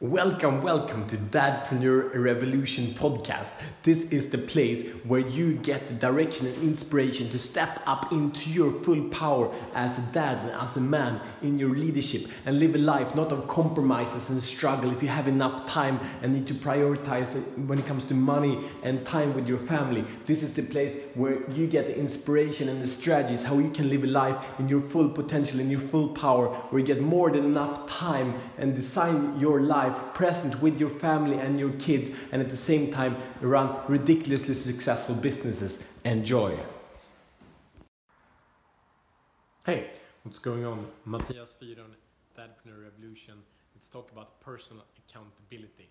Welcome, welcome to Dadpreneur Revolution podcast. This is the place where you get the direction and inspiration to step up into your full power as a dad and as a man in your leadership and live a life not of compromises and struggle if you have enough time and need to prioritize when it comes to money and time with your family. This is the place where you get the inspiration and the strategies how you can live a life in your full potential, in your full power, where you get more than enough time and design your life present with your family and your kids, and at the same time run ridiculously successful businesses. Enjoy! Hey, what's going on? Matthias Fyron, Dadpreneur Revolution. Let's talk about personal accountability.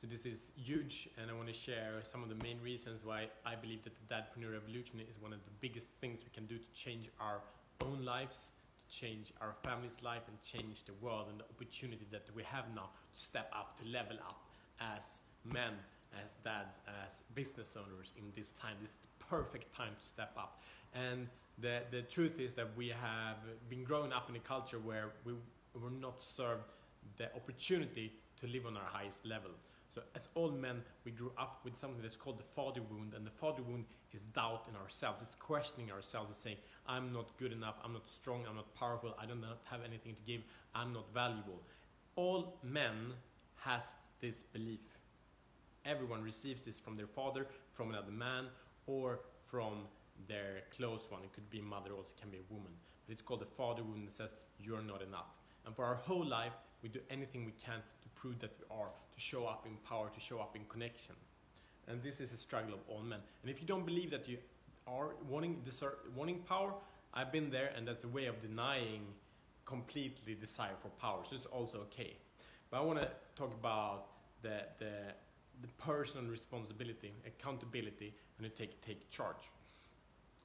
So this is huge, and I want to share some of the main reasons why I believe that the Dadpreneur Revolution is one of the biggest things we can do to change our own lives change our family's life and change the world and the opportunity that we have now to step up, to level up as men, as dads, as business owners in this time. This perfect time to step up. And the, the truth is that we have been growing up in a culture where we were not served the opportunity to live on our highest level. So as all men, we grew up with something that's called the father wound, and the father wound is doubt in ourselves. It's questioning ourselves. It's saying, I'm not good enough, I'm not strong, I'm not powerful, I do not have anything to give, I'm not valuable. All men has this belief. Everyone receives this from their father, from another man, or from their close one. It could be mother, also can be a woman. But it's called the father wound that says, you're not enough. And for our whole life, we do anything we can prove that we are, to show up in power, to show up in connection. And this is a struggle of all men. And if you don't believe that you are wanting, deserve, wanting power, I've been there, and that's a way of denying completely desire for power. So it's also okay. But I want to talk about the, the, the personal responsibility, accountability, and to take, take charge.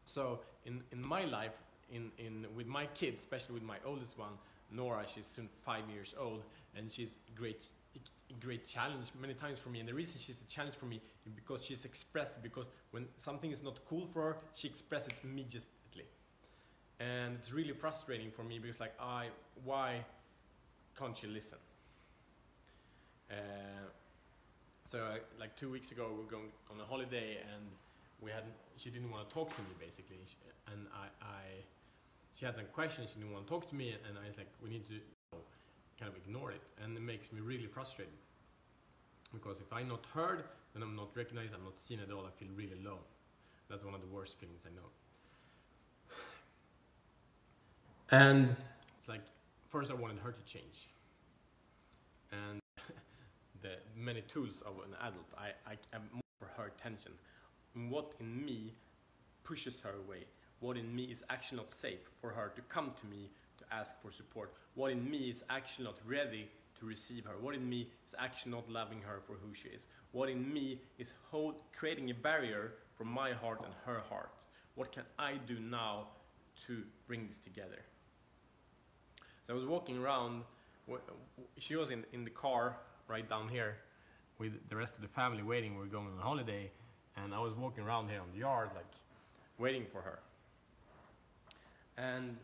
So in, in my life, in, in, with my kids, especially with my oldest one, Nora, she's soon five years old, and she's great, great challenge many times for me. And the reason she's a challenge for me is because she's expressed. Because when something is not cool for her, she expresses it immediately. And it's really frustrating for me because, like, I, why can't she listen? Uh, so, uh, like two weeks ago, we were going on a holiday, and we had she didn't want to talk to me basically, and I, I she had some questions, she didn't want to talk to me, and I was like, we need to kind of ignore it, and it makes me really frustrated. Because if I'm not heard, then I'm not recognized, I'm not seen at all, I feel really low. That's one of the worst feelings I know. And it's like, first I wanted her to change. And the many tools of an adult, I, I, I'm more for her attention. What in me pushes her away? What in me is actually not safe for her to come to me to ask for support? What in me is actually not ready to receive her? What in me is actually not loving her for who she is? What in me is hold, creating a barrier from my heart and her heart? What can I do now to bring this together? So I was walking around, she was in, in the car right down here with the rest of the family waiting. We were going on holiday, and I was walking around here on the yard, like waiting for her. And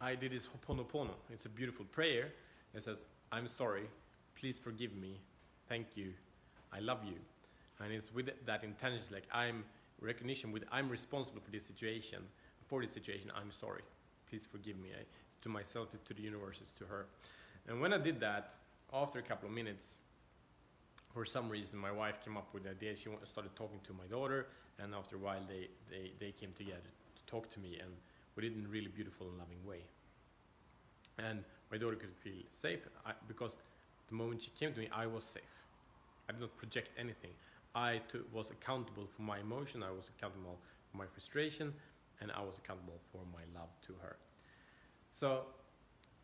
I did this Ho'oponopono. It's a beautiful prayer. It says, I'm sorry, please forgive me, thank you, I love you. And it's with that intention, like I'm recognition with I'm responsible for this situation, for this situation, I'm sorry, please forgive me. I, to myself, it's to the universe, it's to her. And when I did that, after a couple of minutes, for some reason, my wife came up with the idea. She started talking to my daughter, and after a while, they, they, they came together to talk to me, and we did in a really beautiful and loving way. And my daughter could feel safe I, because the moment she came to me, I was safe. I did not project anything. I was accountable for my emotion, I was accountable for my frustration, and I was accountable for my love to her. So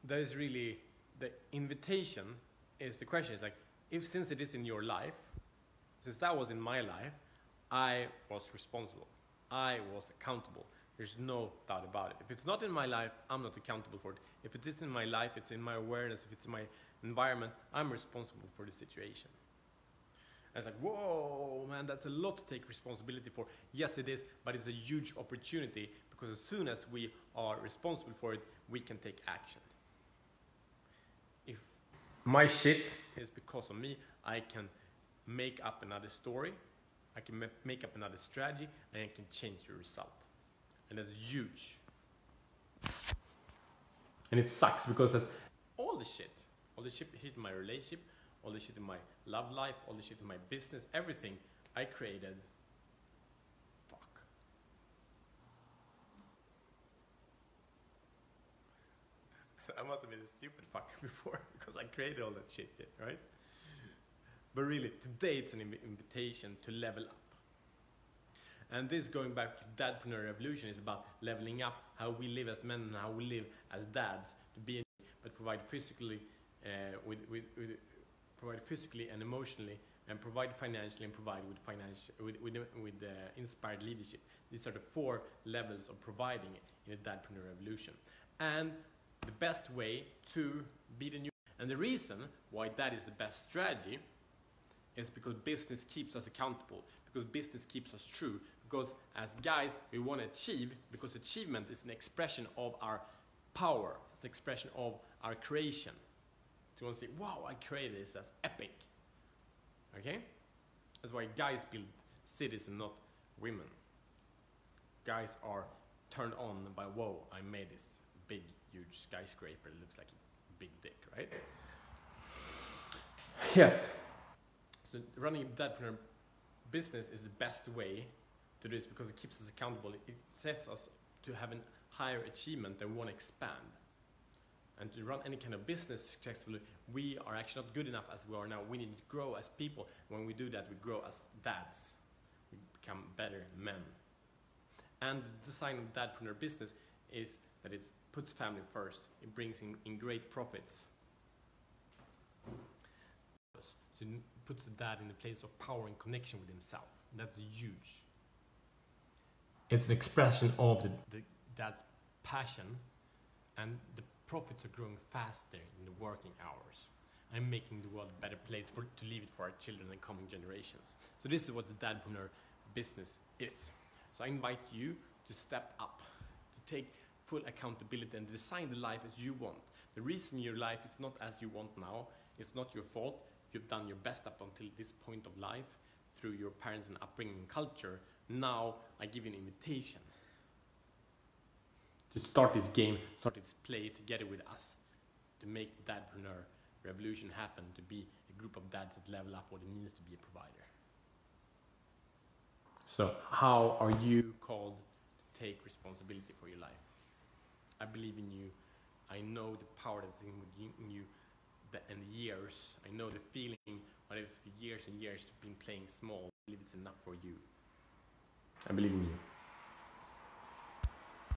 that is really the invitation is the question is like if since it is in your life, since that was in my life, I was responsible. I was accountable. There's no doubt about it. If it's not in my life, I'm not accountable for it. If it is in my life, it's in my awareness, if it's in my environment, I'm responsible for the situation. And it's like, whoa, man, that's a lot to take responsibility for. Yes, it is, but it's a huge opportunity because as soon as we are responsible for it, we can take action. If my shit is because of me. I can make up another story, I can make up another strategy, and I can change the result. And that's huge. And it sucks because that's all the shit, all the shit hit my relationship, all the shit in my love life, all the shit in my business, everything I created. Fuck. I must have been a stupid fucker before because I created all that shit, right? But really, today it's an invitation to level up. And this, going back to Dadpreneur Revolution, is about leveling up how we live as men and how we live as dads to be, but provide physically, uh, with, with, with, provide physically and emotionally, and provide financially and provide with financial, with, with, with uh, inspired leadership. These are the four levels of providing in a Dadpreneur Revolution. And the best way to be the new, and the reason why that is the best strategy is because business keeps us accountable, because business keeps us true, because as guys, we want to achieve, because achievement is an expression of our power, it's an expression of our creation. So you want to say, wow, I created this, that's epic. Okay? That's why guys build cities and not women. Guys are turned on by, whoa, I made this big, huge skyscraper, it looks like a big dick, right? Yes. So running a business is the best way to do this because it keeps us accountable. It sets us to have a higher achievement that we want to expand. And to run any kind of business successfully, we are actually not good enough as we are now. We need to grow as people. When we do that, we grow as dads. We become better men. And the design of dadpreneur business is that it puts family first. It brings in, in great profits. So it puts the dad in the place of power and connection with himself. That's huge. It's an expression of the, the dad's passion, and the profits are growing faster in the working hours. I'm making the world a better place for, to leave it for our children and coming generations. So this is what the dadpreneur business is. So I invite you to step up, to take full accountability and design the life as you want. The reason your life is not as you want now, it's not your fault. You've done your best up until this point of life through your parents and upbringing culture. Now I give you an invitation to start this game, start this play together with us to make the dadpreneur revolution happen, to be a group of dads that level up what it means to be a provider. So, how are you called to take responsibility for your life? I believe in you. I know the power that's in you- and the years. I know the feeling what it is for years and years to been playing small. I believe it's enough for you. I believe in you.